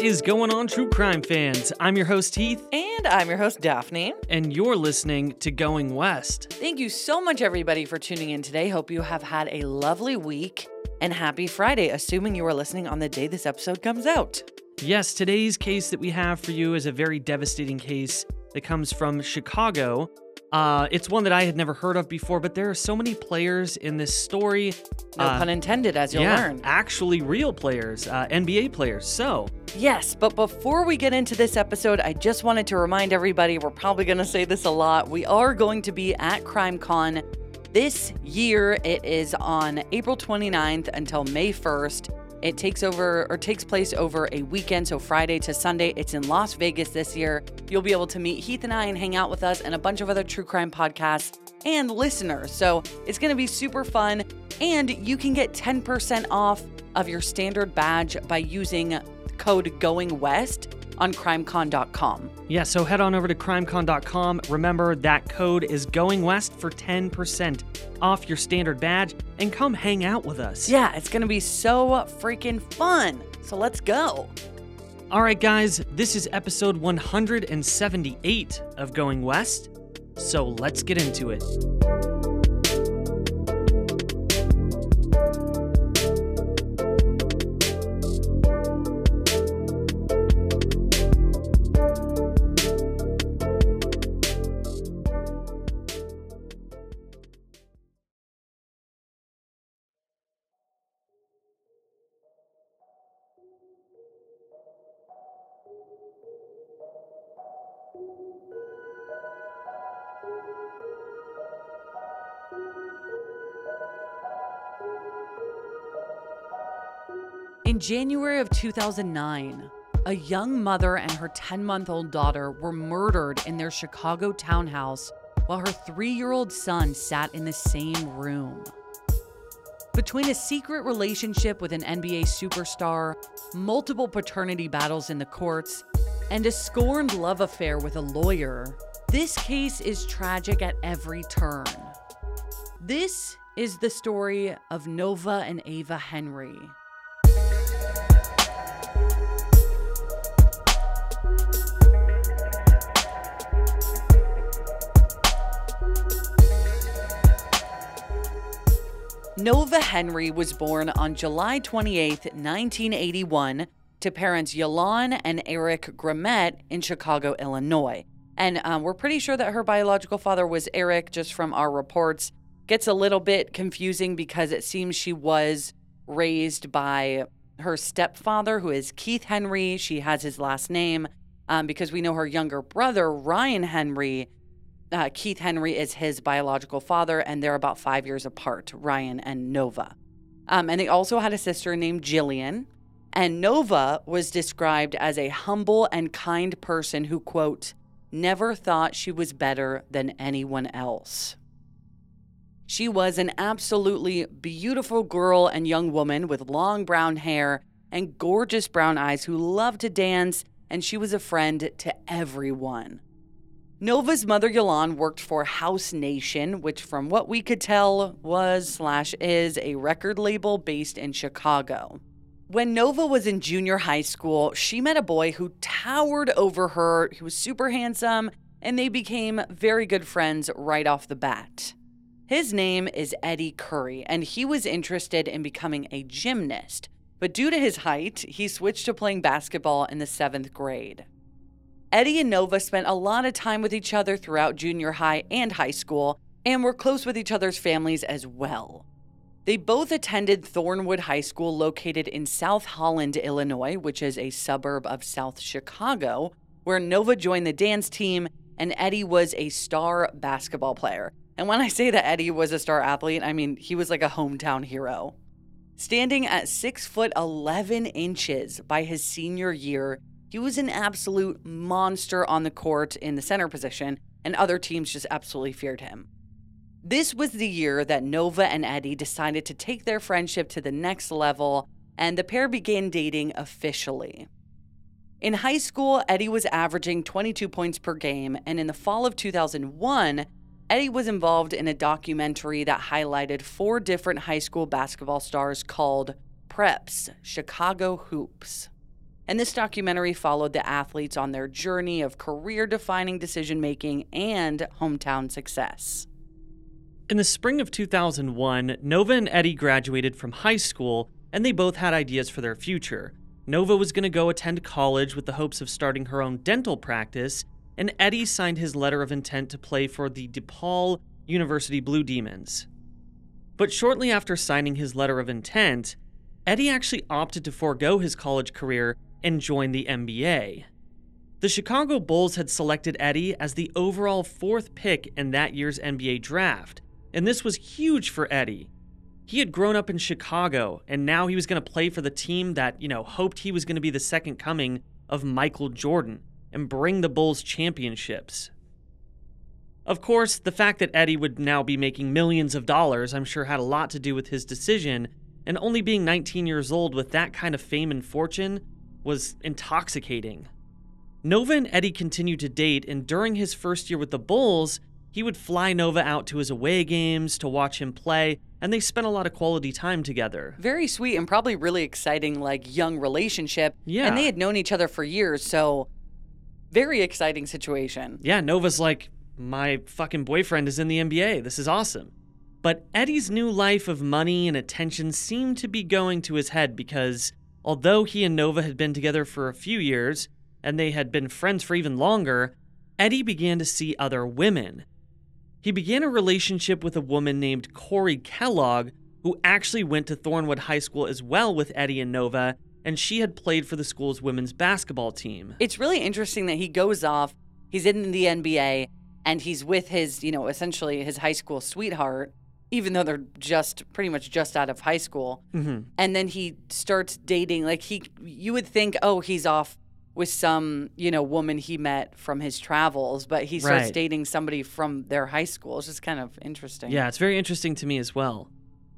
is going on, true crime fans? I'm your host, Heath, And I'm your host, Daphne. and you're listening to Going West. Thank you so much, everybody, for tuning in today. Hope you have had a lovely week and happy Friday, assuming you are listening on the day this episode comes out. Yes, today's case that we have for you is a very devastating case that comes from Chicago. Uh, it's one that I had never heard of before, but there are so many players in this story. No Uh, pun intended, as you'll yeah, learn. actually real players, uh, NBA players. So, Yes, but before we get into this episode, I just wanted to remind everybody we're probably going to say this a lot. We are going to be at CrimeCon this year. It is on April 29th until May 1st. It takes over or takes place over a weekend, so Friday to Sunday. It's in Las Vegas this year. You'll be able to meet Heath and I and hang out with us and a bunch of other true crime podcasts and listeners. So it's going to be super fun. And you can get 10% off of your standard badge by using code going west on crimecon.com. yeah, so head on over to crimecon.com. Remember that code is Going West for 10% off your standard badge and come hang out with us. Yeah, it's going to be so freaking fun. So let's go. All right, guys, this is episode 178 of Going West. So let's get into it. January of 2009, a young mother and her 10 month old daughter were murdered in their Chicago townhouse while her three year old son sat in the same room. Between a secret relationship with an NBA superstar, multiple paternity battles in the courts, and a scorned love affair with a lawyer, this case is tragic at every turn. This is the story of Nova and Ava Henry. Nova Henry was born on July 28, 1981, to parents Yolan and Eric Grimet in Chicago, Illinois. And um, we're pretty sure that her biological father was Eric, just from our reports. Gets a little bit confusing because it seems she was raised by her stepfather, who is Keith Henry. She has his last name um, because we know her younger brother, Ryan Henry, uh, Keith Henry is his biological father, and they're about five years apart, Ryan and Nova. Um, and they also had a sister named Jillian. And Nova was described as a humble and kind person who, quote, never thought she was better than anyone else. She was an absolutely beautiful girl and young woman with long brown hair and gorgeous brown eyes who loved to dance, and she was a friend to everyone. Nova's mother Yolan worked for House Nation, which, from what we could tell, was slash is a record label based in Chicago. When Nova was in junior high school, she met a boy who towered over her. He was super handsome, and they became very good friends right off the bat. His name is Eddy Curry, and he was interested in becoming a gymnast. But due to his height, he switched to playing basketball in the seventh grade. Eddie and Nova spent a lot of time with each other throughout junior high and high school, and were close with each other's families as well. They both attended Thornwood High School, located in South Holland, Illinois, which is a suburb of South Chicago, where Nova joined the dance team and Eddie was a star basketball player. And when I say that Eddie was a star athlete, I mean he was like a hometown hero. Standing at 6 foot 11 inches by his senior year, he was an absolute monster on the court in the center position, and other teams just absolutely feared him. This was the year that Nova and Eddie decided to take their friendship to the next level, and the pair began dating officially. In high school, Eddie was averaging 22 points per game, and in the fall of 2001, Eddie was involved in a documentary that highlighted four different high school basketball stars called Preps Chicago Hoops. And this documentary followed the athletes on their journey of career defining decision making and hometown success. In the spring of 2001, Nova and Eddie graduated from high school, and they both had ideas for their future. Nova was going to go attend college with the hopes of starting her own dental practice, and Eddie signed his letter of intent to play for the DePaul University Blue Demons. But shortly after signing his letter of intent, Eddie actually opted to forego his college career and join the NBA. The Chicago Bulls had selected Eddie as the overall fourth pick in that year's NBA draft, and this was huge for Eddie. He had grown up in Chicago, and now he was going to play for the team that, you know, hoped he was going to be the second coming of Michael Jordan and bring the Bulls championships. Of course, the fact that Eddie would now be making millions of dollars, I'm sure, had a lot to do with his decision, and only being 19 years old with that kind of fame and fortune was intoxicating. Nova and Eddie continued to date, and during his first year with the Bulls, he would fly Nova out to his away games to watch him play, and they spent a lot of quality time together. Very sweet and probably really exciting, like young relationship. Yeah. And they had known each other for years, so very exciting situation. Yeah, Nova's like, my fucking boyfriend is in the NBA. This is awesome. But Eddie's new life of money and attention seemed to be going to his head because although he and Nova had been together for a few years, and they had been friends for even longer, Eddie began to see other women. He began a relationship with a woman named Corey Kellogg, who actually went to Thornwood High School as well with Eddie and Nova, and she had played for the school's women's basketball team. It's really interesting that he goes off, he's in the NBA, and he's with his, you know, essentially his high school sweetheart, even though they're just pretty much just out of high school. Mhm. And then he starts dating, like he, you would think, oh, he's off with some, you know, woman he met from his travels, but he starts Right. dating somebody from their high school. It's just kind of interesting. Yeah, it's very interesting to me as well.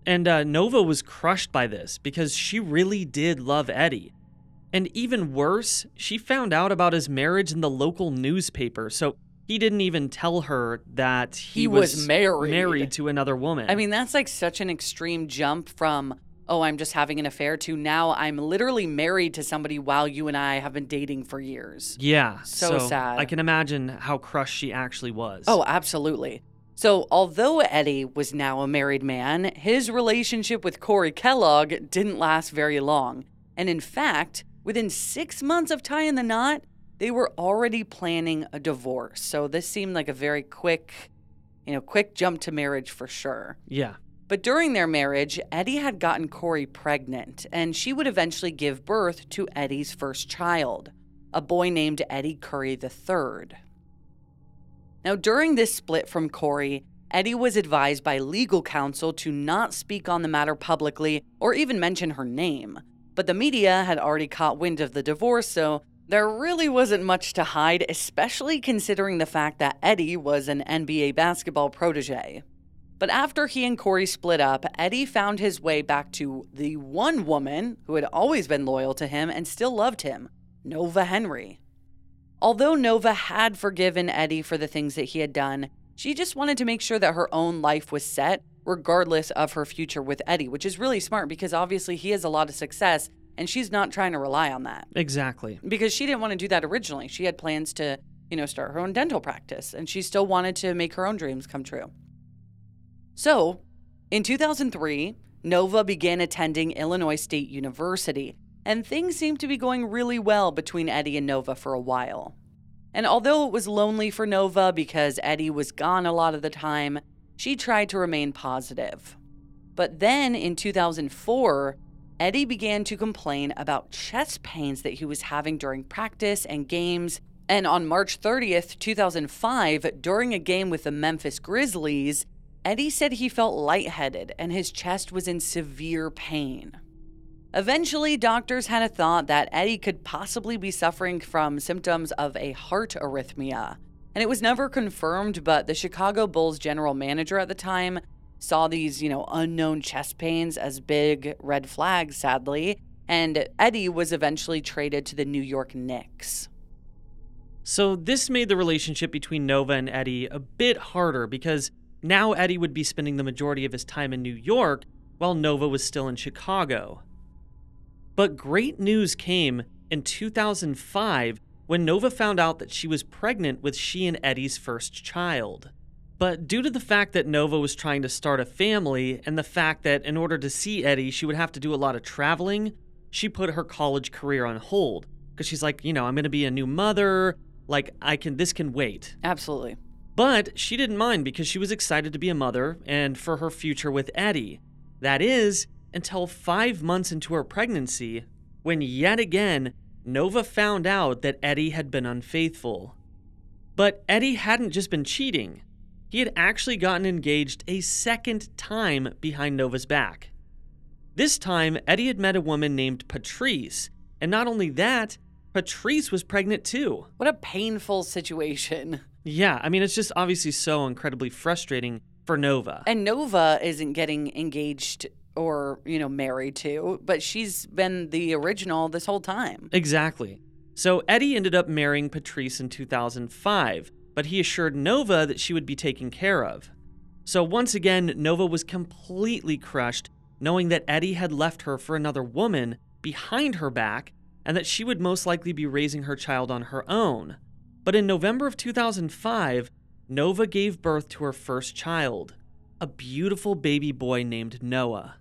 And uh, Nova was crushed by this because she really did love Eddie. And even worse, she found out about his marriage in the local newspaper, so he didn't even tell her that he, He was married. married to another woman. I mean, that's like such an extreme jump from, oh, I'm just having an affair to now I'm literally married to somebody while you and I have been dating for years. yeah, So sad. I can imagine how crushed she actually was. Oh, absolutely. So, although Eddie was now a married man, his relationship with Corey Kellogg didn't last very long. And in fact, within six months of tying the knot, they were already planning a divorce. So, this seemed like a very quick, you know, quick jump to marriage for sure. yeah. But during their marriage, Eddie had gotten Corey pregnant, and she would eventually give birth to Eddie's first child, a boy named Eddy Curry III. Now, during this split from Corey, Eddie was advised by legal counsel to not speak on the matter publicly or even mention her name. But the media had already caught wind of the divorce, so there really wasn't much to hide, especially considering the fact that Eddie was an NBA basketball protege. But after he and Corey split up, Eddie found his way back to the one woman who had always been loyal to him and still loved him, Nova Henry. Although Nova had forgiven Eddie for the things that he had done, she just wanted to make sure that her own life was set, regardless of her future with Eddie, which is really smart because obviously he has a lot of success and she's not trying to rely on that Exactly. because she didn't want to do that originally. She had plans to, you know, start her own dental practice and she still wanted to make her own dreams come true. So, in 2003, Nova began attending Illinois State University, and things seemed to be going really well between Eddie and Nova for a while. And although it was lonely for Nova because Eddie was gone a lot of the time, she tried to remain positive. But then in 2004, Eddie began to complain about chest pains that he was having during practice and games. And on March 30th, 2005, during a game with the Memphis Grizzlies, Eddie said he felt lightheaded and his chest was in severe pain. Eventually, doctors had a thought that Eddie could possibly be suffering from symptoms of a heart arrhythmia. And it was never confirmed, but the Chicago Bulls general manager at the time saw these, you know, unknown chest pains as big red flags, sadly. And Eddie was eventually traded to the New York Knicks. So this made the relationship between Nova and Eddie a bit harder because now Eddie would be spending the majority of his time in New York while Nova was still in Chicago. But great news came in 2005 when Nova found out that she was pregnant with she and Eddie's first child. But due to the fact that Nova was trying to start a family and the fact that in order to see Eddie, she would have to do a lot of traveling, she put her college career on hold because she's like, you know, I'm going to be a new mother, like I can this can wait. Absolutely. But she didn't mind because she was excited to be a mother and for her future with Eddie. That is, until five months into her pregnancy, when yet again, Nova found out that Eddie had been unfaithful. But Eddie hadn't just been cheating, he had actually gotten engaged a second time behind Nova's back. This time, Eddie had met a woman named Patrice, and not only that, Patrice was pregnant too. What a painful situation. Yeah, I mean, it's just obviously so incredibly frustrating for Nova. And Nova isn't getting engaged or, you know, married to, but she's been the original this whole time. Exactly. So Eddie ended up marrying Patrice in 2005, but he assured Nova that she would be taken care of. So once again, Nova was completely crushed, knowing that Eddie had left her for another woman behind her back and that she would most likely be raising her child on her own. But in November of 2005, Nova gave birth to her first child, a beautiful baby boy named Noah.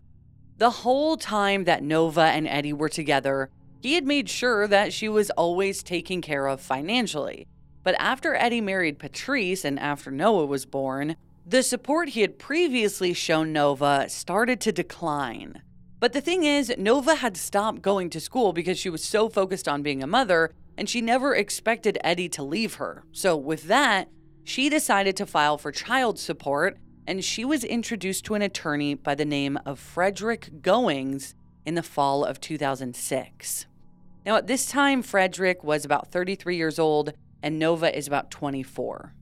The whole time that Nova and Eddie were together, he had made sure that she was always taken care of financially. But after Eddie married Patrice and after Noah was born, the support he had previously shown Nova started to decline. But the thing is, Nova had stopped going to school because she was so focused on being a mother, and she never expected Eddie to leave her. So, with that, she decided to file for child support, and she was introduced to an attorney by the name of Frederick Goings in the fall of 2006. Now, at this time, Frederick was about 33 years old, and Nova is about 24.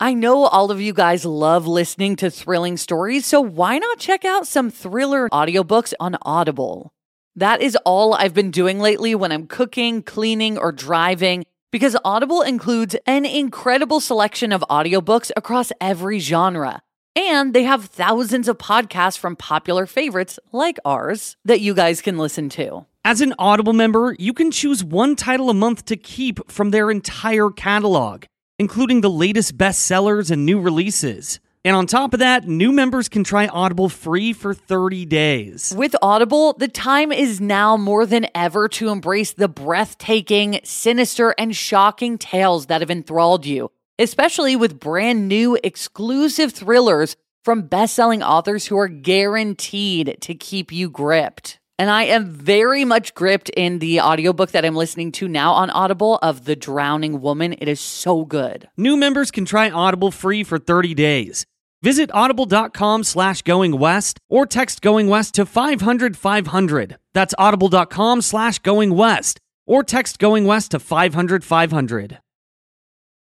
I know all of you guys love listening to thrilling stories, so why not check out some thriller audiobooks on Audible? That is all I've been doing lately when I'm cooking, cleaning, or driving, because Audible includes an incredible selection of audiobooks across every genre. And they have thousands of podcasts from popular favorites like ours that you guys can listen to. As an Audible member, you can choose one title a month to keep from their entire catalog including the latest bestsellers and new releases. And on top of that, new members can try Audible free for 30 days. With Audible, the time is now more than ever to embrace the breathtaking, sinister, and shocking tales that have enthralled you, especially with brand new exclusive thrillers from best-selling authors who are guaranteed to keep you gripped. And I am very much gripped in the audiobook that I'm listening to now on Audible of The Drowning Woman. It is so good. New members can try Audible free for 30 days. Visit audible.com slash going west or text going west to 500 500. That's audible.com slash going west or text going west to 500 500.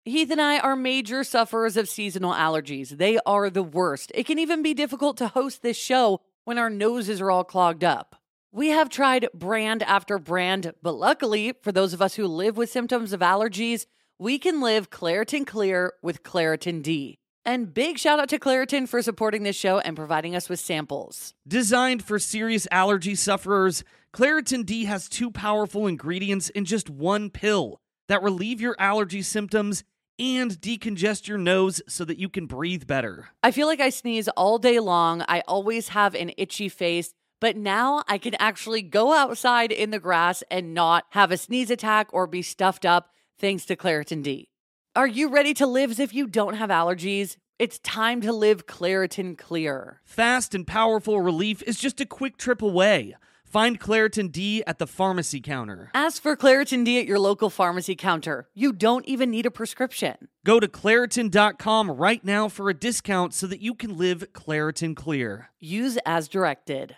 Heath and I are major sufferers of seasonal allergies. They are the worst. It can even be difficult to host this show when our noses are all clogged up. We have tried brand after brand, but luckily, for those of us who live with symptoms of allergies, we can live Claritin Clear with Claritin D. And big shout out to Claritin for supporting this show and providing us with samples. Designed for serious allergy sufferers, Claritin D has two powerful ingredients in just one pill that relieve your allergy symptoms and decongest your nose so that you can breathe better. I feel like I sneeze all day long. I always have an itchy face. But now I can actually go outside in the grass and not have a sneeze attack or be stuffed up thanks to Claritin D. Are you ready to live as if you don't have allergies? It's time to live Claritin Clear. Fast and powerful relief is just a quick trip away. Find Claritin D at the pharmacy counter. Ask for Claritin D at your local pharmacy counter. You don't even need a prescription. Go to Claritin.com right now for a discount so that you can live Claritin Clear. Use as directed.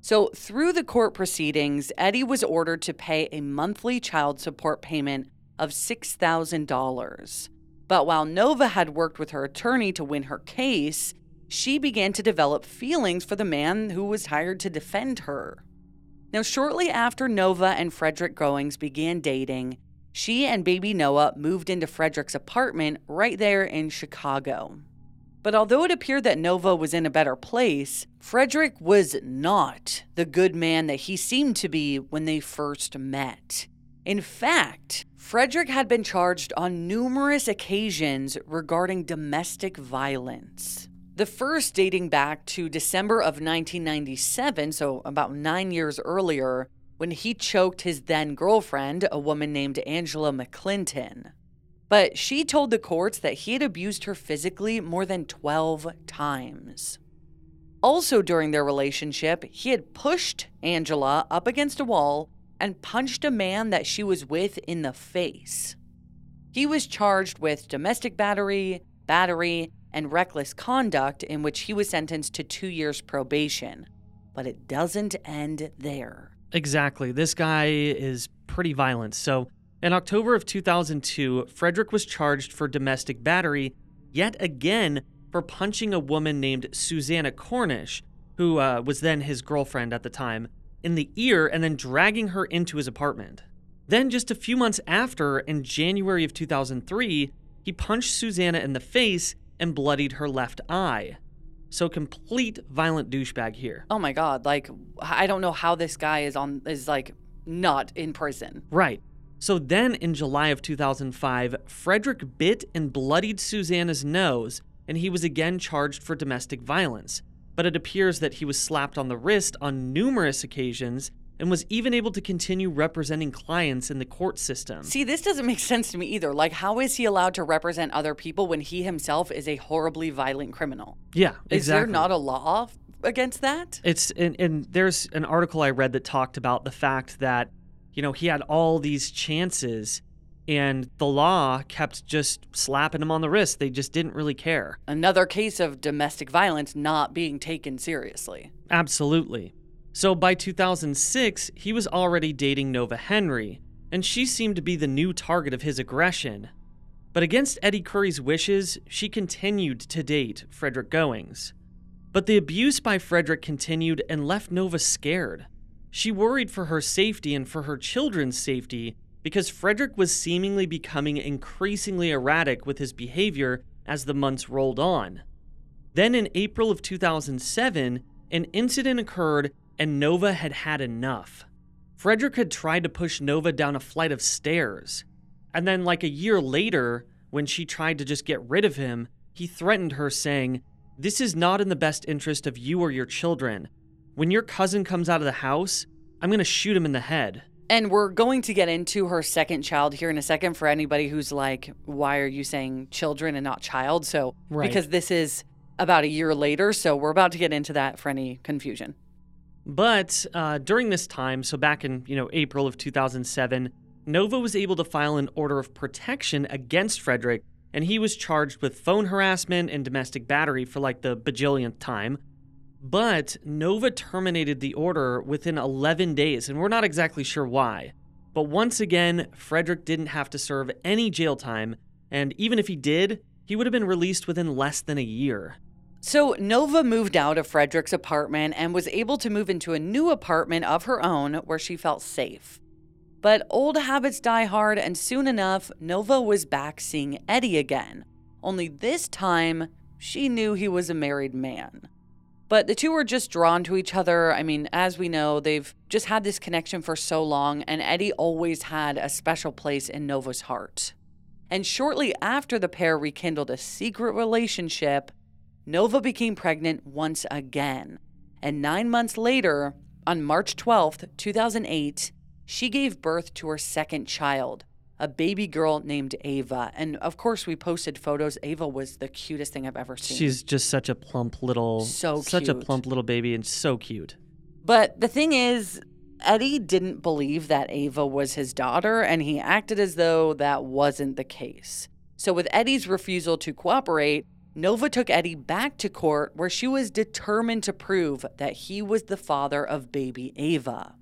So, through the court proceedings, Eddie was ordered to pay a monthly child support payment of $6,000. But while Nova had worked with her attorney to win her case, she began to develop feelings for the man who was hired to defend her. Now, shortly after Nova and Frederick Goings began dating, she and baby Noah moved into Frederick's apartment right there in Chicago. But although it appeared that Nova was in a better place, Frederick was not the good man that he seemed to be when they first met. In fact, Frederick had been charged on numerous occasions regarding domestic violence. The first dating back to December of 1997, so about nine years earlier, when he choked his then girlfriend, a woman named Angela McClinton. But she told the courts that he had abused her physically more than 12 times. Also, during their relationship, he had pushed Angela up against a wall and punched a man that she was with in the face. He was charged with domestic battery, battery, and reckless conduct, in which he was sentenced to two years probation. But it doesn't end there. Exactly. This guy is pretty violent. So, in October of 2002, Frederick was charged for domestic battery yet again for punching a woman named Susanna Cornish, who uh, was then his girlfriend at the time, in the ear and then dragging her into his apartment. Then, just a few months after, in January of 2003, he punched Susanna in the face and bloodied her left eye. So complete violent douchebag here. Oh my god, like I don't know how this guy is on is like not in prison. Right. So then in July of 2005, Frederick bit and bloodied Susanna's nose, and he was again charged for domestic violence but it appears that he was slapped on the wrist on numerous occasions and was even able to continue representing clients in the court system. See, this doesn't make sense to me either. Like, how is he allowed to represent other people when he himself is a horribly violent criminal? Yeah, exactly. Is there not a law against that? It's and, and there's an article I read that talked about the fact that you know he had all these chances and the law kept just slapping him on the wrist. They just didn't really care. Another case of domestic violence not being taken seriously. Absolutely. So by 2006, he was already dating Nova Henry, and she seemed to be the new target of his aggression. But against Eddy Curry's wishes, she continued to date Frederick Goings. But the abuse by Frederick continued and left Nova scared. She worried for her safety and for her children's safety because Frederick was seemingly becoming increasingly erratic with his behavior as the months rolled on. Then in April of 2007, an incident occurred and Nova had had enough. Frederick had tried to push Nova down a flight of stairs. And then, like a year later, when she tried to just get rid of him, he threatened her, saying, This is not in the best interest of you or your children. When your cousin comes out of the house, I'm going to shoot him in the head. And we're going to get into her second child here in a second for anybody who's like, why are you saying children and not child? So, right. because this is about a year later. So, we're about to get into that for any confusion. But uh, during this time, so back in you know April of 2007, Nova was able to file an order of protection against Frederick, and he was charged with phone harassment and domestic battery for like the bajillionth time. But Nova terminated the order within 11 days, and we're not exactly sure why. But once again, Frederick didn't have to serve any jail time, and even if he did, he would have been released within less than a year. So, Nova moved out of Frederick's apartment and was able to move into a new apartment of her own where she felt safe. But old habits die hard, and soon enough, Nova was back seeing Eddie again. Only this time, she knew he was a married man. But the two were just drawn to each other. I mean, as we know, they've just had this connection for so long, and Eddie always had a special place in Nova's heart. And shortly after the pair rekindled a secret relationship, Nova became pregnant once again. And nine months later, on March 12th, 2008, she gave birth to her second child, a baby girl named Ava. And of course, we posted photos. Ava was the cutest thing I've ever seen. She's just such a plump little, so such a plump little baby, and so cute. But the thing is, Eddie didn't believe that Ava was his daughter, and he acted as though that wasn't the case. So, with Eddie's refusal to cooperate, Nova took Eddie back to court where she was determined to prove that he was the father of baby Ava.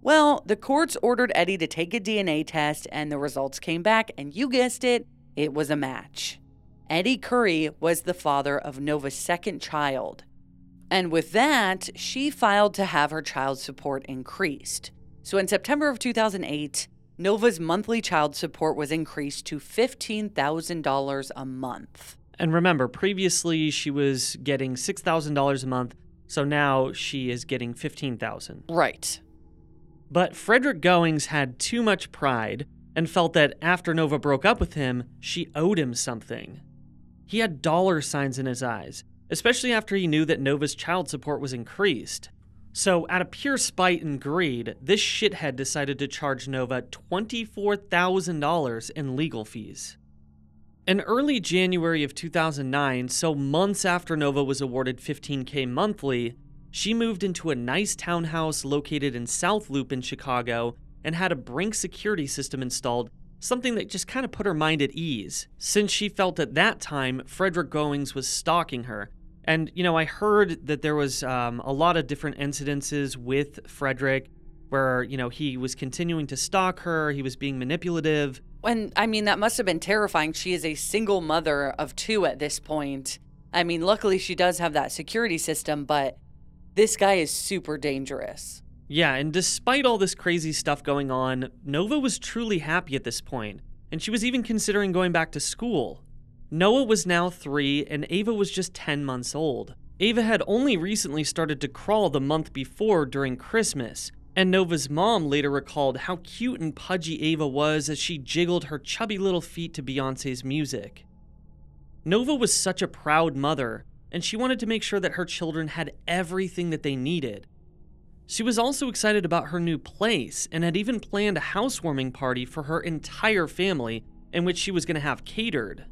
Well, the courts ordered Eddie to take a DNA test, and the results came back, and you guessed it, it was a match. Eddy Curry was the father of Nova's second child. And with that, she filed to have her child support increased. So in September of 2008, Nova's monthly child support was increased to $15,000 a month. And remember, previously she was getting $6,000 a month, so now she is getting 15,000. Right. But Frederick Goings had too much pride and felt that after Nova broke up with him, she owed him something. He had dollar signs in his eyes, especially after he knew that Nova's child support was increased. So, out of pure spite and greed, this shithead decided to charge Nova $24,000 in legal fees. In early January of 2009, so months after Nova was awarded 15K monthly, she moved into a nice townhouse located in South Loop in Chicago and had a Brink security system installed, something that just kind of put her mind at ease, since she felt at that time Frederick Goings was stalking her. And, you know, I heard that there was um, a lot of different incidences with Frederick where, you know, he was continuing to stalk her, he was being manipulative. And I mean, that must have been terrifying. She is a single mother of two at this point. I mean, luckily she does have that security system, but this guy is super dangerous. Yeah, and despite all this crazy stuff going on, Nova was truly happy at this point, and she was even considering going back to school. Noah was now three, and Ava was just 10 months old. Ava had only recently started to crawl the month before during Christmas, and Nova's mom later recalled how cute and pudgy Ava was as she jiggled her chubby little feet to Beyonce's music. Nova was such a proud mother, and she wanted to make sure that her children had everything that they needed. She was also excited about her new place and had even planned a housewarming party for her entire family in which she was going to have catered.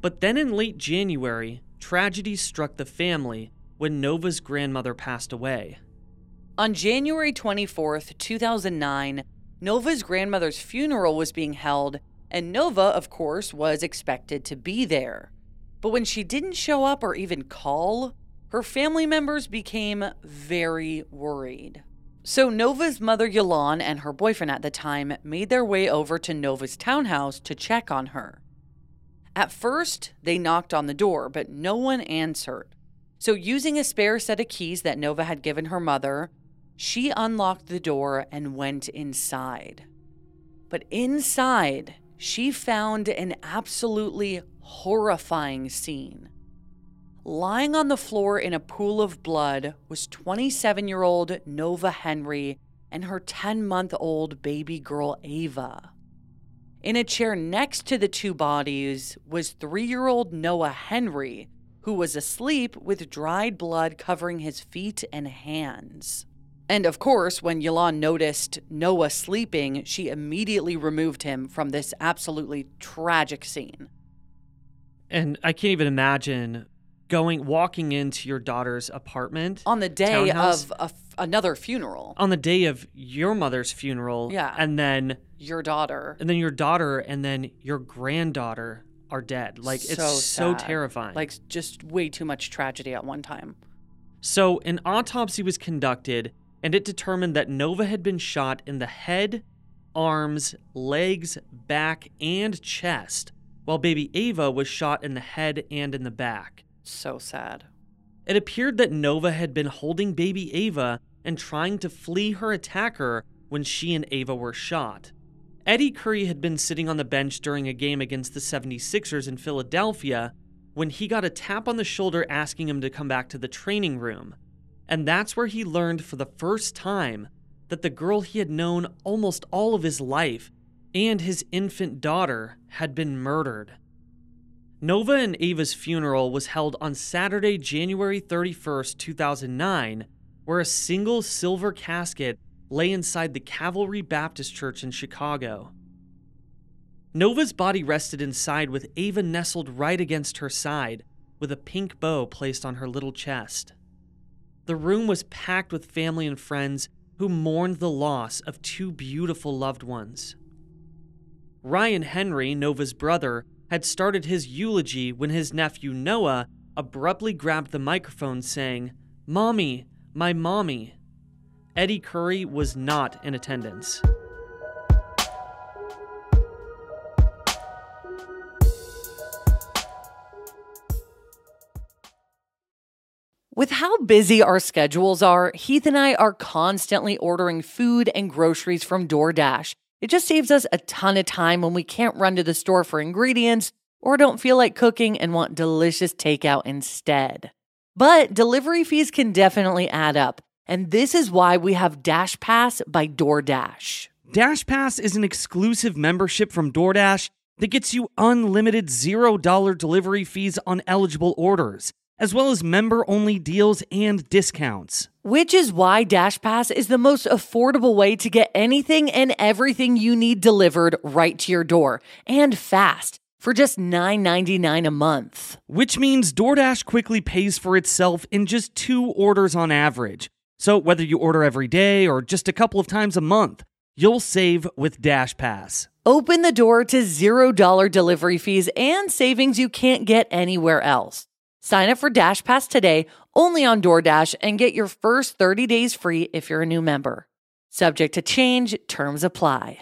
But then in late January, tragedy struck the family when Nova's grandmother passed away. On January 24th, 2009, Nova's grandmother's funeral was being held, and Nova, of course, was expected to be there. But when she didn't show up or even call, her family members became very worried. So Nova's mother, Yalan, and her boyfriend at the time made their way over to Nova's townhouse to check on her. At first, they knocked on the door, but no one answered. So, using a spare set of keys that Nova had given her mother, she unlocked the door and went inside. But inside, she found an absolutely horrifying scene. Lying on the floor in a pool of blood was 27 year old Nova Henry and her 10 month old baby girl Ava. In a chair next to the two bodies was three year old Noah Henry, who was asleep with dried blood covering his feet and hands. And of course, when Yalan noticed Noah sleeping, she immediately removed him from this absolutely tragic scene. And I can't even imagine going walking into your daughter's apartment on the day of another funeral. On the day of your mother's funeral. Yeah. And then your daughter. And then your daughter and then your granddaughter are dead. Like so it's so sad. terrifying. Like just way too much tragedy at one time. So an autopsy was conducted and it determined that Nova had been shot in the head, arms, legs, back, and chest while baby Ava was shot in the head and in the back. So sad. It appeared that Nova had been holding baby Ava and trying to flee her attacker when she and Ava were shot. Eddy Curry had been sitting on the bench during a game against the 76ers in Philadelphia when he got a tap on the shoulder asking him to come back to the training room. And that's where he learned for the first time that the girl he had known almost all of his life and his infant daughter had been murdered. Nova and Ava's funeral was held on Saturday, January 31st, 2009, where a single silver casket lay inside the Calvary Baptist Church in Chicago. Nova's body rested inside with Ava nestled right against her side, with a pink bow placed on her little chest. The room was packed with family and friends who mourned the loss of two beautiful loved ones. Ryan Henry, Nova's brother, had started his eulogy when his nephew Noah abruptly grabbed the microphone saying, Mommy, my mommy. Eddy Curry was not in attendance. With how busy our schedules are, Heath and I are constantly ordering food and groceries from DoorDash. It just saves us a ton of time when we can't run to the store for ingredients or don't feel like cooking and want delicious takeout instead. But delivery fees can definitely add up, and this is why we have DashPass by DoorDash. DashPass is an exclusive membership from DoorDash that gets you unlimited $0 delivery fees on eligible orders, as well as member only deals and discounts. Which is why DashPass is the most affordable way to get anything and everything you need delivered right to your door and fast for just $9.99 a month. Which means DoorDash quickly pays for itself in just two orders on average. So whether you order every day or just a couple of times a month, you'll save with DashPass. Open the door to $0 delivery fees and savings you can't get anywhere else. Sign up for DashPass today only on DoorDash and get your first 30 days free if you're a new member. Subject to change, terms apply.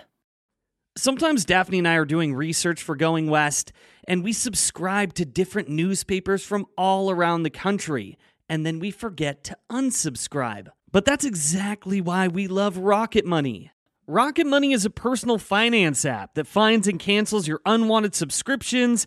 Sometimes Daphne and I are doing research for Going West, and we subscribe to different newspapers from all around the country, and then we forget to unsubscribe. But that's exactly why we love Rocket Money. Rocket Money is a personal finance app that finds and cancels your unwanted subscriptions,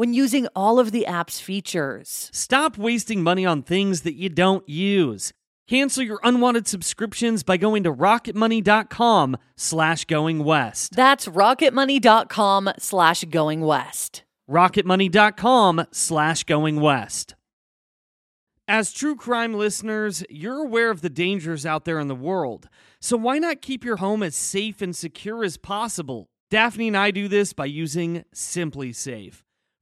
when using all of the app's features. Stop wasting money on things that you don't use. Cancel your unwanted subscriptions by going to rocketmoney.com slash going west. That's rocketmoney.com slash going west. rocketmoney.com slash going west. As true crime listeners, you're aware of the dangers out there in the world. So why not keep your home as safe and secure as possible? Daphne and I do this by using SimpliSafe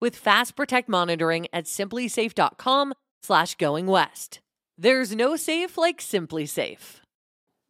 with Fast Protect monitoring at simplisafe.com slash going west. There's no safe like SimpliSafe.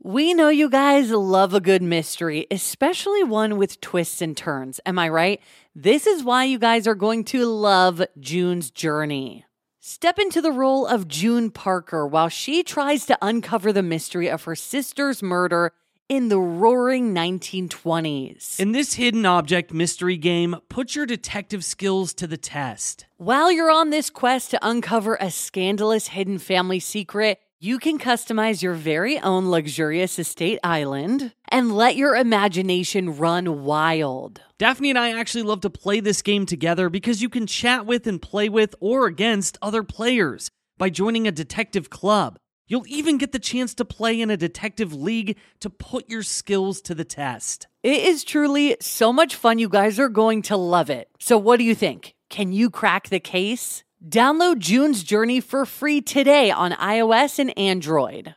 We know you guys love a good mystery, especially one with twists and turns. Am I right? This is why you guys are going to love June's journey. Step into the role of June Parker while she tries to uncover the mystery of her sister's murder in the roaring 1920s. In this hidden object mystery game, put your detective skills to the test. While you're on this quest to uncover a scandalous hidden family secret, you can customize your very own luxurious estate island and let your imagination run wild. Daphne and I actually love to play this game together because you can chat with and play with or against other players by joining a detective club. You'll even get the chance to play in a detective league to put your skills to the test. It is truly so much fun. You guys are going to love it. So, what do you think? Can you crack the case? Download June's Journey for free today on iOS and Android.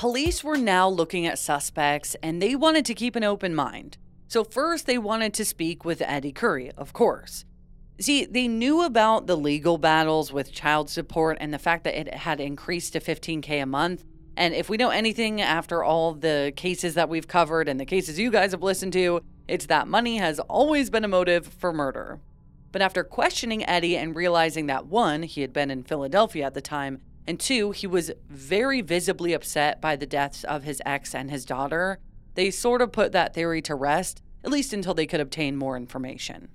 Police were now looking at suspects and they wanted to keep an open mind. So, first, they wanted to speak with Eddy Curry, of course. See, they knew about the legal battles with child support and the fact that it had increased to 15K a month. And if we know anything after all the cases that we've covered and the cases you guys have listened to, it's that money has always been a motive for murder. But after questioning Eddie and realizing that one, he had been in Philadelphia at the time, and two, he was very visibly upset by the deaths of his ex and his daughter, they sort of put that theory to rest at least until they could obtain more information.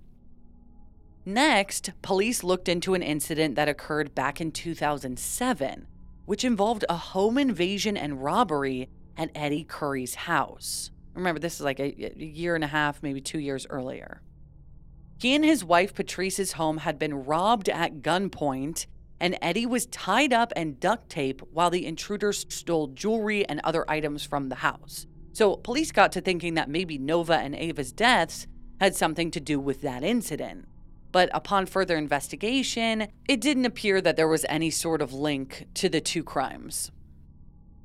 Next, police looked into an incident that occurred back in 2007, which involved a home invasion and robbery at Eddy Curry's house. Remember, this is like a, a year and a half, maybe two years earlier. He and his wife Patrice's home had been robbed at gunpoint, and Eddy was tied up and duct tape while the intruders stole jewelry and other items from the house. So police got to thinking that maybe Nova and Ava's deaths had something to do with that incident. But upon further investigation, it didn't appear that there was any sort of link to the two crimes.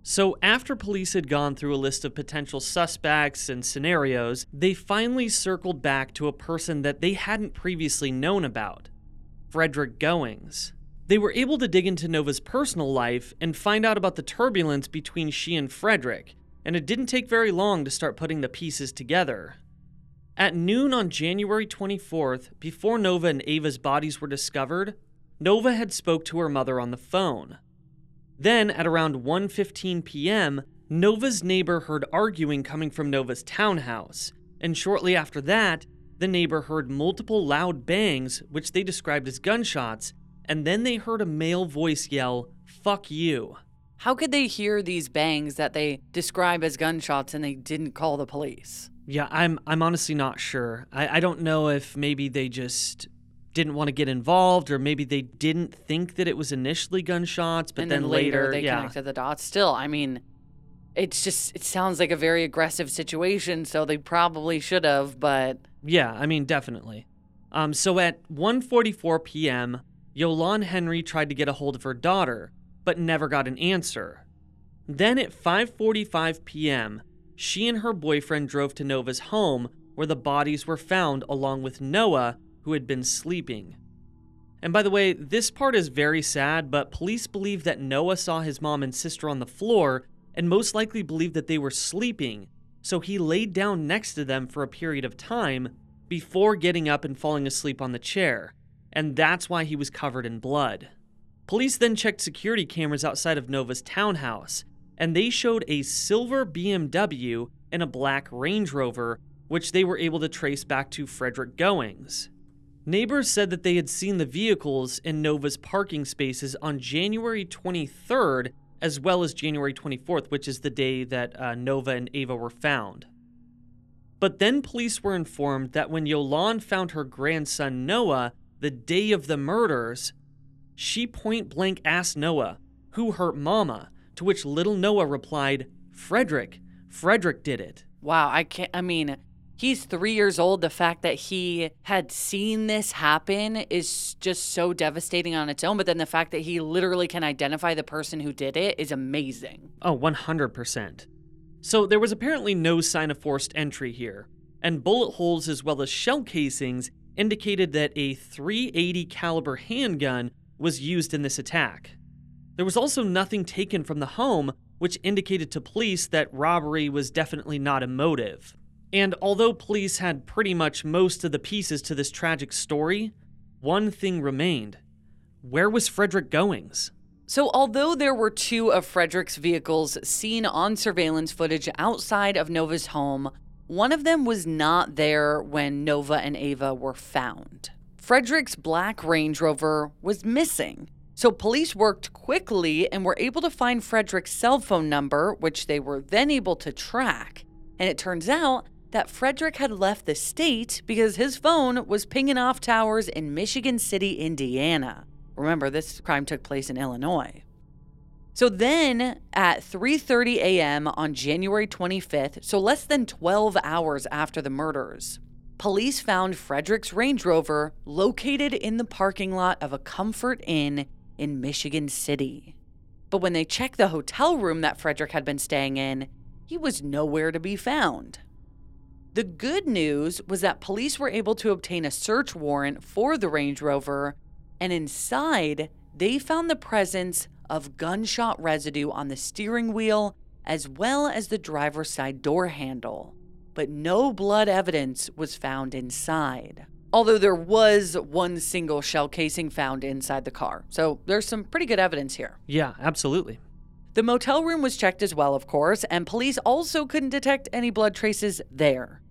So, after police had gone through a list of potential suspects and scenarios, they finally circled back to a person that they hadn't previously known about Frederick Goings. They were able to dig into Nova's personal life and find out about the turbulence between she and Frederick, and it didn't take very long to start putting the pieces together. At noon on January 24th, before Nova and Ava's bodies were discovered, Nova had spoke to her mother on the phone. Then, at around 1:15 p.m., Nova's neighbor heard arguing coming from Nova's townhouse, and shortly after that, the neighbor heard multiple loud bangs, which they described as gunshots, and then they heard a male voice yell, "Fuck you." How could they hear these bangs that they describe as gunshots and they didn't call the police? Yeah, I'm I'm honestly not sure. I, I don't know if maybe they just didn't want to get involved or maybe they didn't think that it was initially gunshots, but and then, then later, they yeah. connected the dots. Still, I mean, it's just it sounds like a very aggressive situation, so they probably should have, but Yeah, I mean definitely. Um, so at 1:44 p.m., Yolande Henry tried to get a hold of her daughter, but never got an answer. Then at 5:45 p.m., she and her boyfriend drove to Nova's home where the bodies were found along with Noah, who had been sleeping. And by the way, this part is very sad, but police believe that Noah saw his mom and sister on the floor and most likely believed that they were sleeping, so he laid down next to them for a period of time before getting up and falling asleep on the chair, and that's why he was covered in blood. Police then checked security cameras outside of Nova's townhouse, and they showed a silver BMW and a black Range Rover, which they were able to trace back to Frederick Goings. Neighbors said that they had seen the vehicles in Nova's parking spaces on January 23rd as well as January 24th, which is the day that uh, Nova and Ava were found. But then police were informed that when Yolande found her grandson Noah the day of the murders, she point blank asked Noah, Who hurt Mama? To which little Noah replied, Frederick. Frederick did it. wow, I can't I mean, he's 3 years old. The fact that he had seen this happen is just so devastating on its own, but then the fact that he literally can identify the person who did it is amazing. Oh, 100%. So there was apparently no sign of forced entry here, and bullet holes as well as shell casings indicated that a 380 caliber handgun was used in this attack. There was also nothing taken from the home which indicated to police that robbery was definitely not a motive. And although police had pretty much most of the pieces to this tragic story, one thing remained. Where was Frederick Goings? So, although there were two of Frederick's vehicles seen on surveillance footage outside of Nova's home, one of them was not there when Nova and Ava were found. Frederick's black Range Rover was missing. So, police worked quickly and were able to find Frederick's cell phone number, which they were then able to track. And it turns out that Frederick had left the state because his phone was pinging off towers in Michigan City, Indiana. Remember, this crime took place in Illinois. So then at 3:30 a.m. on January 25th, so less than 12 hours after the murders, police found Frederick's Range Rover located in the parking lot of a Comfort Inn in Michigan City. But when they checked the hotel room that Frederick had been staying in, he was nowhere to be found. The good news was that police were able to obtain a search warrant for the Range Rover, and inside, they found the presence of gunshot residue on the steering wheel as well as the driver's side door handle. But no blood evidence was found inside. Although there was one single shell casing found inside the car. So there's some pretty good evidence here. Yeah, absolutely. The motel room was checked as well, of course, and police also couldn't detect any blood traces there.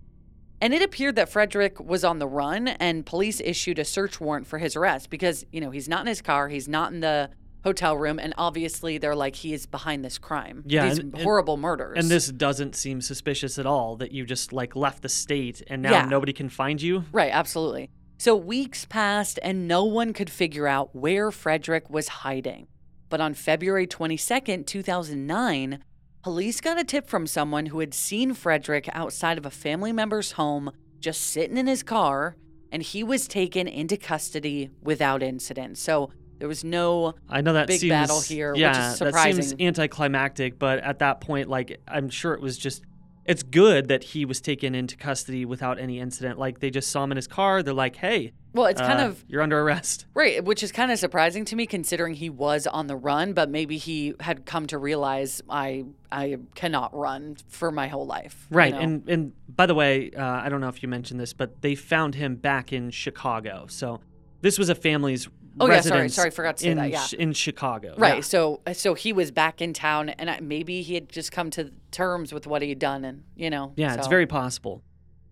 And it appeared that Frederick was on the run and police issued a search warrant for his arrest because, you know, he's not in his car, he's not in the hotel room, and obviously they're like, he is behind this crime. Yeah, These and- and- horrible murders. And this doesn't seem suspicious at all that you just like left the state and now Yeah. nobody can find you. Right, absolutely. So weeks passed and no one could figure out where Frederick was hiding. But on February 22nd, 2009, police got a tip from someone who had seen Frederick outside of a family member's home just sitting in his car, and he was taken into custody without incident. So there was no I know that Big seems battle here, which is yeah, that seems anticlimactic, but at that point, like I'm sure it was just it's good that he was taken into custody without any incident. Like they just saw him in his car, they're like, "Hey, well, it's kind uh, of you're under arrest." Right, which is kind of surprising to me considering he was on the run, but maybe he had come to realize I I cannot run for my whole life. you Right, know? and and by the way, uh, I don't know if you mentioned this, but they found him back in Chicago. So this was a family's Oh, yeah, sorry, sorry, forgot to say in that, yeah. In Chicago. right, yeah. so so he was back in town, and I, maybe he had just come to terms with what he had done, and you know, Yeah, it's very possible.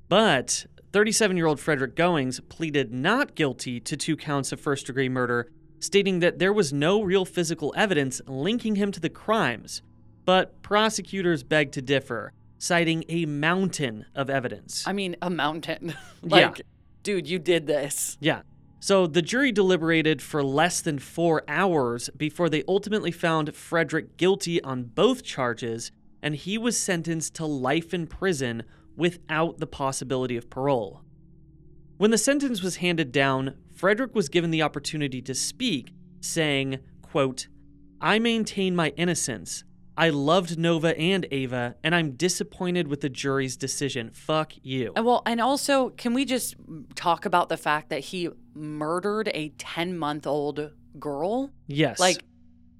But 37 year old Frederick Goings pleaded not guilty to two counts of first degree murder, stating that there was no real physical evidence linking him to the crimes. But prosecutors begged to differ, citing a mountain of evidence. I mean, a mountain. Yeah. dude, you did this. Yeah. So the jury deliberated for less than four hours before they ultimately found Frederick guilty on both charges, and he was sentenced to life in prison without the possibility of parole. When the sentence was handed down, Frederick was given the opportunity to speak, saying, quote, I maintain my innocence. I loved Nova and Ava, and I'm disappointed with the jury's decision. Fuck you. And well, and also, can we just talk about the fact that he murdered a 10 month old girl? Yes. Like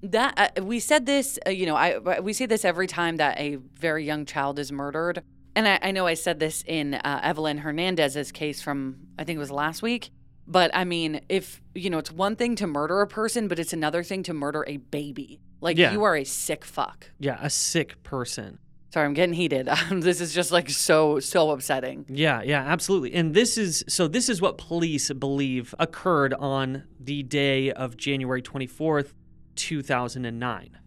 that, uh, we said this, uh, you know, I we say this every time that a very young child is murdered. And I, I know I said this in uh, Evelyn Hernandez's case from, I think it was last week. But I mean, if, you know, it's one thing to murder a person, but it's another thing to murder a baby. Like, Yeah. you are a sick fuck. Yeah, a sick person. Sorry, I'm getting heated. this is just like so, so upsetting. Yeah, yeah, absolutely. And this is so this is what police believe occurred on the day of January 24th, 2009.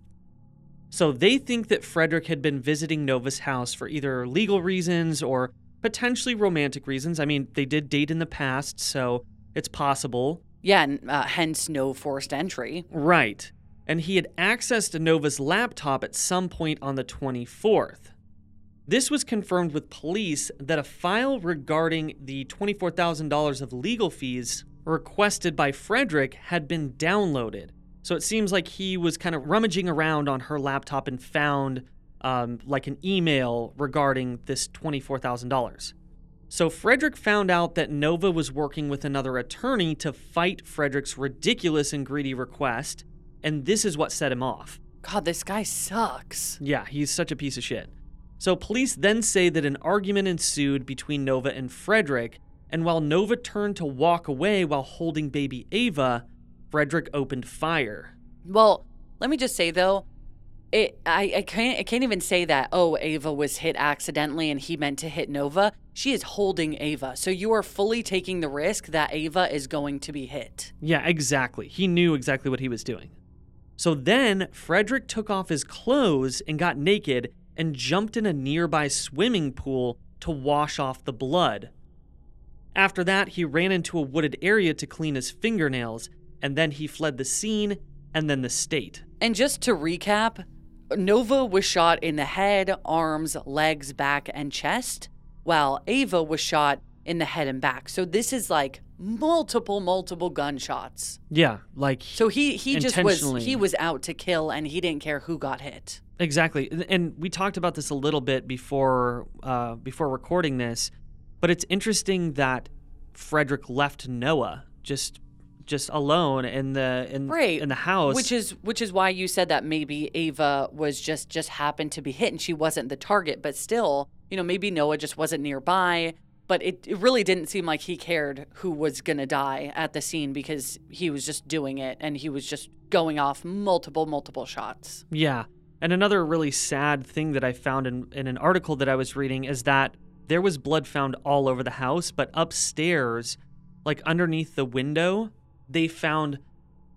So they think that Frederick had been visiting Nova's house for either legal reasons or potentially romantic reasons. I mean, they did date in the past, so it's possible. Yeah, and uh, hence no forced entry. Right. And he had access to Nova's laptop at some point on the 24th. This was confirmed with police that a file regarding the $24,000 of legal fees requested by Frederick had been downloaded. So it seems like he was kind of rummaging around on her laptop and found um, like an email regarding this $24,000. So Frederick found out that Nova was working with another attorney to fight Frederick's ridiculous and greedy request, and this is what set him off. God, this guy sucks. Yeah, he's such a piece of shit. So police then say that an argument ensued between Nova and Frederick, and while Nova turned to walk away while holding baby Ava, Frederick opened fire. Well, let me just say though, it I, I can't I can't even say that, oh, Ava was hit accidentally and he meant to hit Nova. She is holding Ava. So you are fully taking the risk that Ava is going to be hit. Yeah, exactly. He knew exactly what he was doing. So then Frederick took off his clothes and got naked and jumped in a nearby swimming pool to wash off the blood. After that, he ran into a wooded area to clean his fingernails, and then he fled the scene and then the state. And just to recap, Nova was shot in the head, arms, legs, back, and chest, while Ava was shot in the head and back. So this is like multiple, multiple gunshots. Yeah, like So he he just was he was out to kill and he didn't care who got hit. Exactly, And- we talked about this a little bit before uh, before recording this, but it's interesting that Frederick left Noah just just alone in the in Right. in the house. Which is which is why you said that maybe Ava was just just happened to be hit and she wasn't the target, but still, you know, maybe Noah just wasn't nearby. But it, it really didn't seem like he cared who was gonna die at the scene because he was just doing it and he was just going off multiple, multiple shots. yeah, and another really sad thing that I found in in an article that I was reading is that there was blood found all over the house, but upstairs, like underneath the window, they found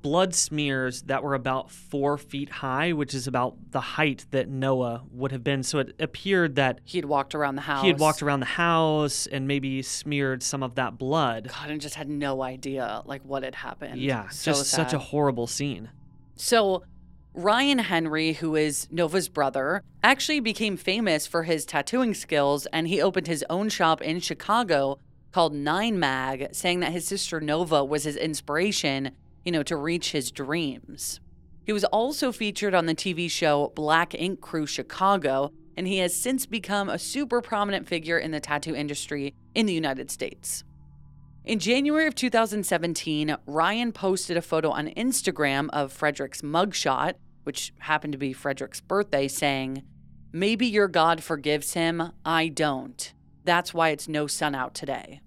blood smears that were about four feet high, which is about the height that Noah would have been. So it appeared that He had walked around the house. he had walked around the house and maybe smeared some of that blood. God, and just had no idea like what had happened. Yeah, So just such a horrible scene. So, Ryan Henry, who is Nova's brother, actually became famous for his tattooing skills and he opened his own shop in Chicago called Nine Mag, saying that his sister Nova was his inspiration, you know, to reach his dreams. He was also featured on the TV show Black Ink Crew Chicago, and he has since become a super prominent figure in the tattoo industry in the United States. In January of 2017, Ryan posted a photo on Instagram of Frederick's mugshot, which happened to be Frederick's birthday, saying, Maybe your God forgives him. I don't. That's why it's no sun out today.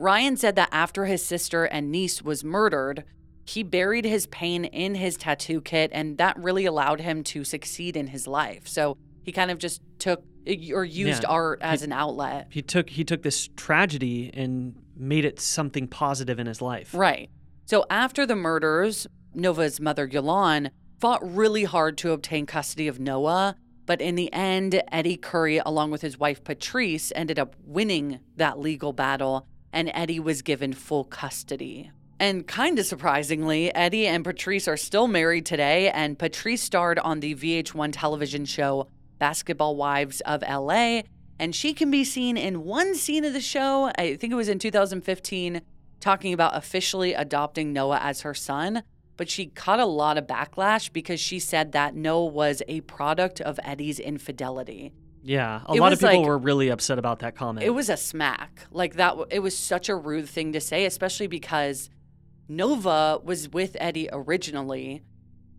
Ryan said that after his sister and niece was murdered, he buried his pain in his tattoo kit, and that really allowed him to succeed in his life. So he kind of just took or used Yeah. art as an outlet. He took he took this tragedy and made it something positive in his life. Right. So after the murders, Nova's mother, Yolan, fought really hard to obtain custody of Noah. But in the end, Eddy Curry, along with his wife Patrice, ended up winning that legal battle, and Eddy was given full custody. And kind of surprisingly, Eddy and Patrice are still married today, and Patrice starred on the VH1 television show Basketball Wives of LA. And she can be seen in one scene of the show, I think it was in 2015, talking about officially adopting Noah as her son. But she caught a lot of backlash because she said that Noah was a product of Eddy's infidelity. Yeah, a It lot of people like- were really upset about that comment. It was a smack. Like that, it was such a rude thing to say, especially because Nova was with Eddy originally.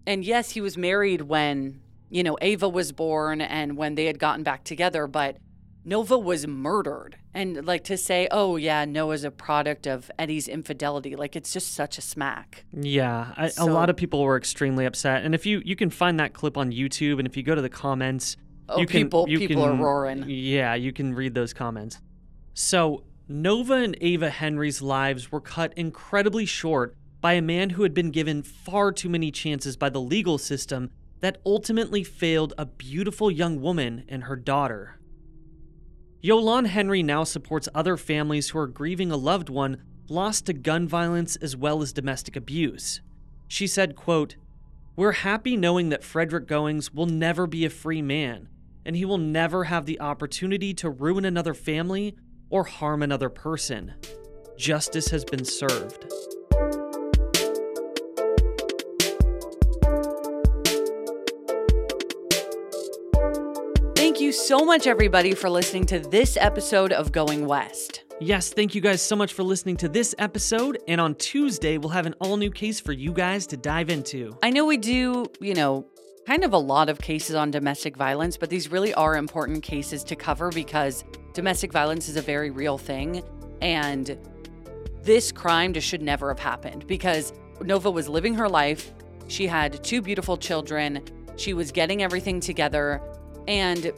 And yes, he was married when, you know, Ava was born and when they had gotten back together, but Nova was murdered. And like to say, oh, yeah, Noah's a product of Eddy's infidelity, like it's just such a smack. Yeah, I, a So- lot of people were extremely upset. And if you you can find that clip on YouTube, and if you go to the comments, Oh, you can, people- you people are roaring. Yeah, you can read those comments. So Nova and Ava Henry's lives were cut incredibly short by a man who had been given far too many chances by the legal system that ultimately failed a beautiful young woman and her daughter. Yolan Henry now supports other families who are grieving a loved one lost to gun violence as well as domestic abuse. She said, quote, We're happy knowing that Frederick Goings will never be a free man, and he will never have the opportunity to ruin another family or harm another person. Justice has been served. Thank you so much, everybody, for listening to this episode of Going West. Yes, thank you guys so much for listening to this episode, and on Tuesday, we'll have an all new case for you guys to dive into. I know we do, you know, kind of a lot of cases on domestic violence, but these really are important cases to cover because domestic violence is a very real thing. And this crime just should never have happened because Nova was living her life. She had two beautiful children. She was getting everything together. And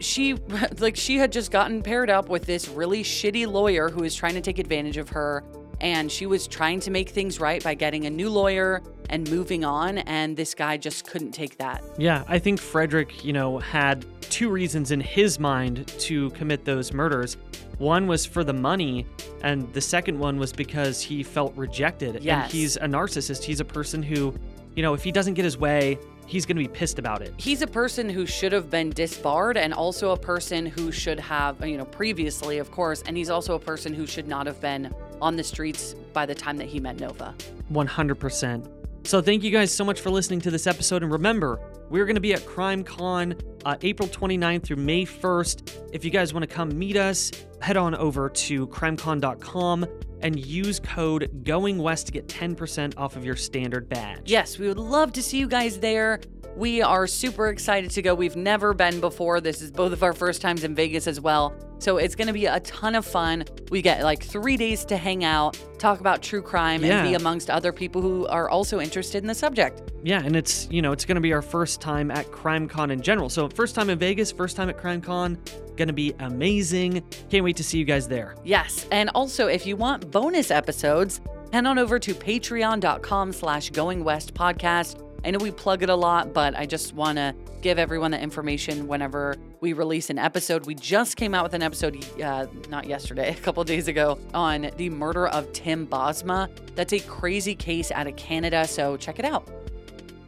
she, like, she had just gotten paired up with this really shitty lawyer who was trying to take advantage of her. And she was trying to make things right by getting a new lawyer and moving on. And this guy just couldn't take that. Yeah, I think Frederick, you know, had two reasons in his mind to commit those murders. One was for the money, and the second one was because he felt rejected. Yes. And he's a narcissist. He's a person who, you know, if he doesn't get his way, he's going to be pissed about it. He's a person who should have been disbarred and also a person who should have, you know, previously, of course, and he's also a person who should not have been on the streets by the time that he met Nova. 100%. So thank you guys so much for listening to this episode. And remember, we're going to be at CrimeCon uh, April 29th through May 1st. If you guys want to come meet us, head on over to crimecon.com and use code Going West to get 10% off of your standard badge. Yes, we would love to see you guys there. We are super excited to go. We've never been before. This is both of our first times in Vegas as well. So it's going to be a ton of fun. We get like three days to hang out, talk about true crime, Yeah. and be amongst other people who are also interested in the subject. Yeah, and it's, you know, it's going to be our first time at CrimeCon in general. So, first time in Vegas, first time at CrimeCon. Going to be amazing. Can't wait to see you guys there. Yes, and also if you want bonus episodes, head on over to patreon.com slash going west podcast. I know we plug it a lot, but I just want to give everyone the information whenever we release an episode. We just came out with an episode, uh, not yesterday, a couple days ago, on the murder of Tim Bosma. That's a crazy case out of Canada, so check it out.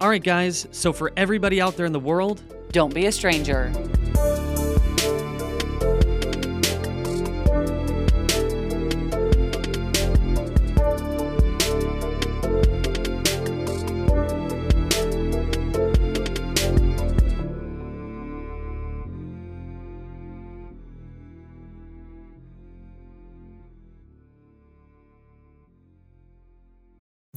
All right, guys. So, for everybody out there in the world, Don't be a stranger.